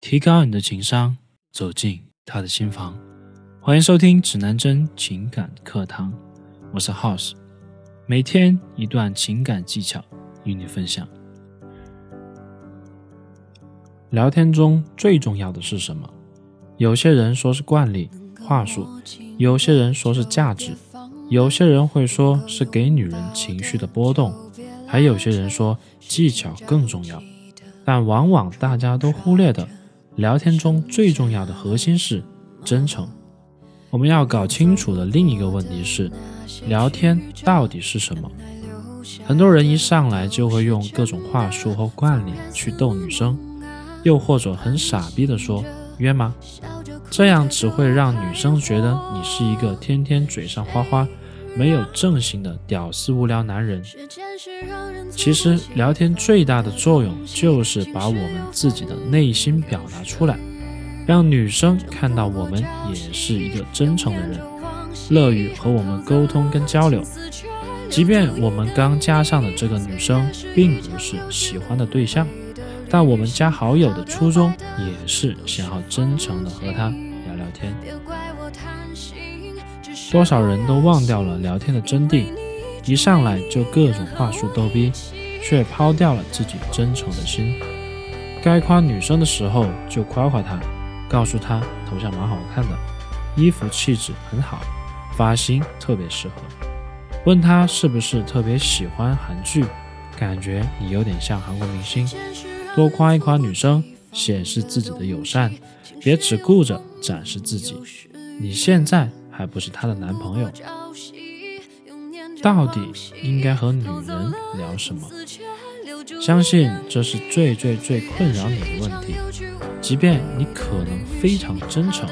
提高你的情商，走进他的心房。欢迎收听指南针情感课堂，我是 House，每天一段情感技巧与你分享。聊天中最重要的是什么？有些人说是惯例、话术，有些人说是价值，有些人会说是给女人情绪的波动，还有些人说技巧更重要。但往往大家都忽略的。聊天中最重要的核心是真诚。我们要搞清楚的另一个问题是，聊天到底是什么？很多人一上来就会用各种话术和惯例去逗女生，又或者很傻逼的说约吗？这样只会让女生觉得你是一个天天嘴上花花、没有正形的屌丝无聊男人。其实聊天最大的作用就是把我们自己的内心表达出来，让女生看到我们也是一个真诚的人，乐于和我们沟通跟交流。即便我们刚加上的这个女生并不是喜欢的对象，但我们加好友的初衷也是想要真诚的和她聊聊天。多少人都忘掉了聊天的真谛。一上来就各种话术逗逼，却抛掉了自己真诚的心。该夸女生的时候就夸夸她，告诉她头像蛮好看的，衣服气质很好，发型特别适合。问她是不是特别喜欢韩剧，感觉你有点像韩国明星。多夸一夸女生，显示自己的友善，别只顾着展示自己。你现在还不是她的男朋友。到底应该和女人聊什么？相信这是最最最困扰你的问题。即便你可能非常真诚，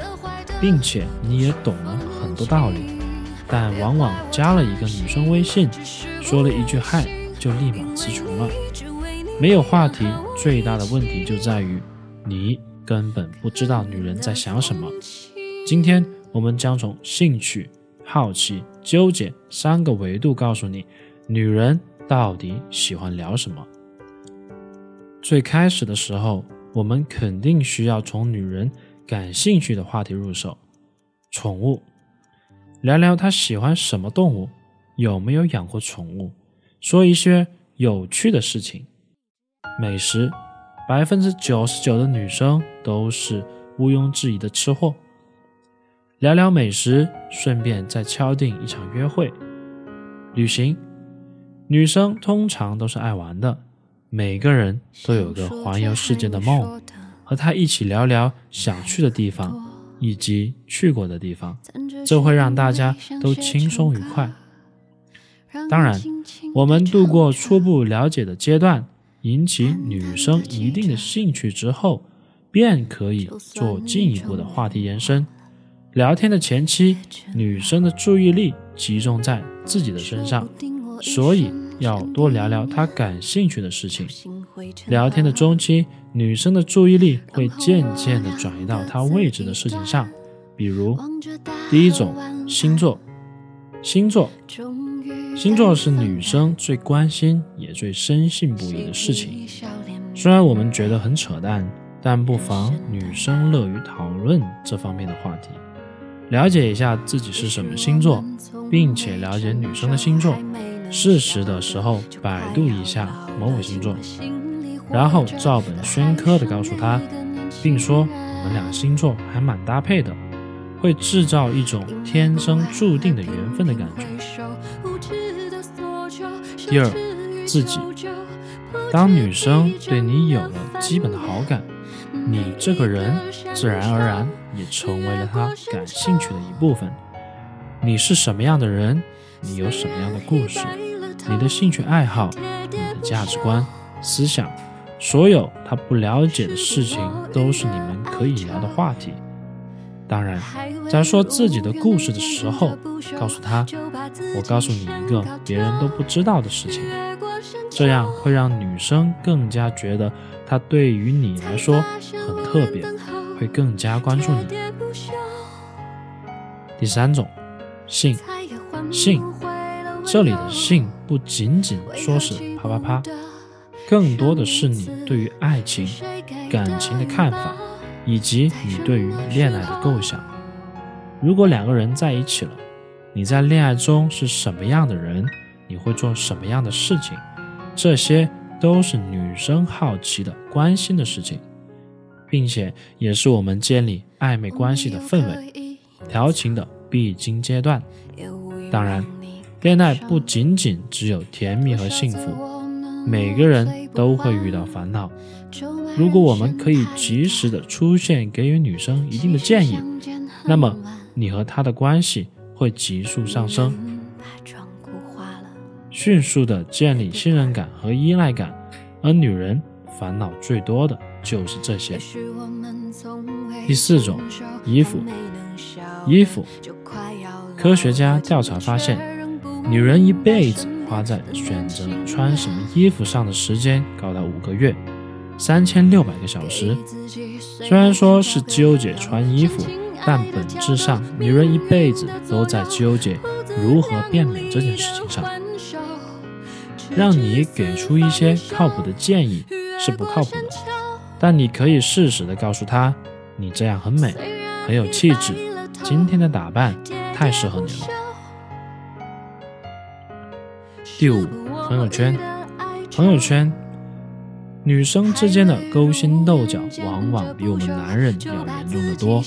并且你也懂了很多道理，但往往加了一个女生微信，说了一句嗨，就立马词穷了。没有话题，最大的问题就在于你根本不知道女人在想什么。今天我们将从兴趣。好奇、纠结三个维度告诉你，女人到底喜欢聊什么。最开始的时候，我们肯定需要从女人感兴趣的话题入手，宠物，聊聊她喜欢什么动物，有没有养过宠物，说一些有趣的事情。美食，百分之九十九的女生都是毋庸置疑的吃货。聊聊美食，顺便再敲定一场约会。旅行，女生通常都是爱玩的，每个人都有个环游世界的梦，和她一起聊聊想去的地方以及去过的地方，这会让大家都轻松愉快。当然，我们度过初步了解的阶段，引起女生一定的兴趣之后，便可以做进一步的话题延伸。聊天的前期，女生的注意力集中在自己的身上，所以要多聊聊她感兴趣的事情。聊天的中期，女生的注意力会渐渐地转移到她未知的事情上，比如第一种星座。星座，星座是女生最关心也最深信不疑的事情。虽然我们觉得很扯淡，但不妨女生乐于讨论这方面的话题。了解一下自己是什么星座，并且了解女生的星座，适时的时候百度一下某某星座，然后照本宣科的告诉他，并说我们俩星座还蛮搭配的，会制造一种天生注定的缘分的感觉。第二，自己，当女生对你有了基本的好感。你这个人自然而然也成为了他感兴趣的一部分。你是什么样的人？你有什么样的故事？你的兴趣爱好？你的价值观、思想？所有他不了解的事情，都是你们可以聊的话题。当然，在说自己的故事的时候，告诉他：“我告诉你一个别人都不知道的事情。”这样会让女生更加觉得她对于你来说很特别，会更加关注你。第三种，性，性，这里的性不仅仅说是啪啪啪，更多的是你对于爱情、感情的看法，以及你对于恋爱的构想。如果两个人在一起了，你在恋爱中是什么样的人？你会做什么样的事情？这些都是女生好奇的、关心的事情，并且也是我们建立暧昧关系的氛围、调情的必经阶段。当然，恋爱不仅仅只有甜蜜和幸福，每个人都会遇到烦恼。如果我们可以及时的出现，给予女生一定的建议，那么你和她的关系会急速上升，迅速的建立信任感和依赖感。而女人烦恼最多的就是这些。第四种，衣服，衣服。科学家调查发现，女人一辈子花在选择穿什么衣服上的时间高达五个月，三千六百个小时。虽然说是纠结穿衣服，但本质上，女人一辈子都在纠结如何变美这件事情上。让你给出一些靠谱的建议是不靠谱的，但你可以适时的告诉她，你这样很美，很有气质，今天的打扮。太适合你了。第五，朋友圈，朋友圈，女生之间的勾心斗角往往比我们男人要严重的多。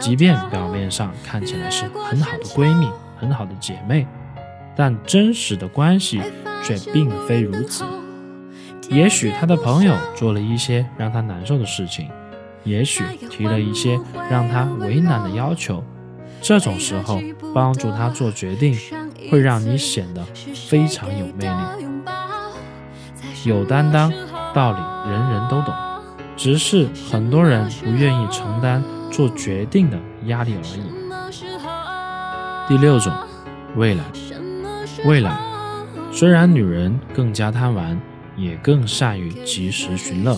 即便表面上看起来是很好的闺蜜、很好的姐妹，但真实的关系却并非如此。也许他的朋友做了一些让他难受的事情，也许提了一些让他为难的要求。这种时候，帮助他做决定，会让你显得非常有魅力、有担当。道理人人都懂，只是很多人不愿意承担做决定的压力而已。第六种，未来，未来。虽然女人更加贪玩，也更善于及时寻乐，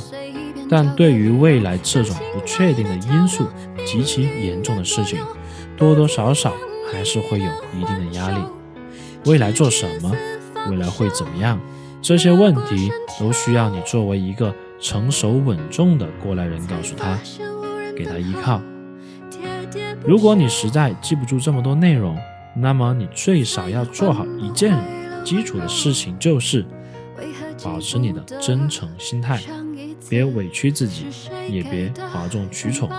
但对于未来这种不确定的因素极其严重的事情。多多少少还是会有一定的压力。未来做什么？未来会怎么样？这些问题都需要你作为一个成熟稳重的过来人告诉他，给他依靠。如果你实在记不住这么多内容，那么你最少要做好一件基础的事情，就是保持你的真诚心态，别委屈自己，也别哗众取宠，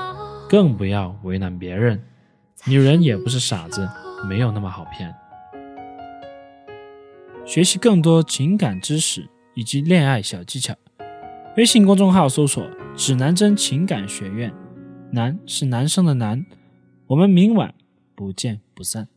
更不要为难别人。女人也不是傻子，没有那么好骗。学习更多情感知识以及恋爱小技巧，微信公众号搜索“指南针情感学院”，男是男生的男。我们明晚不见不散。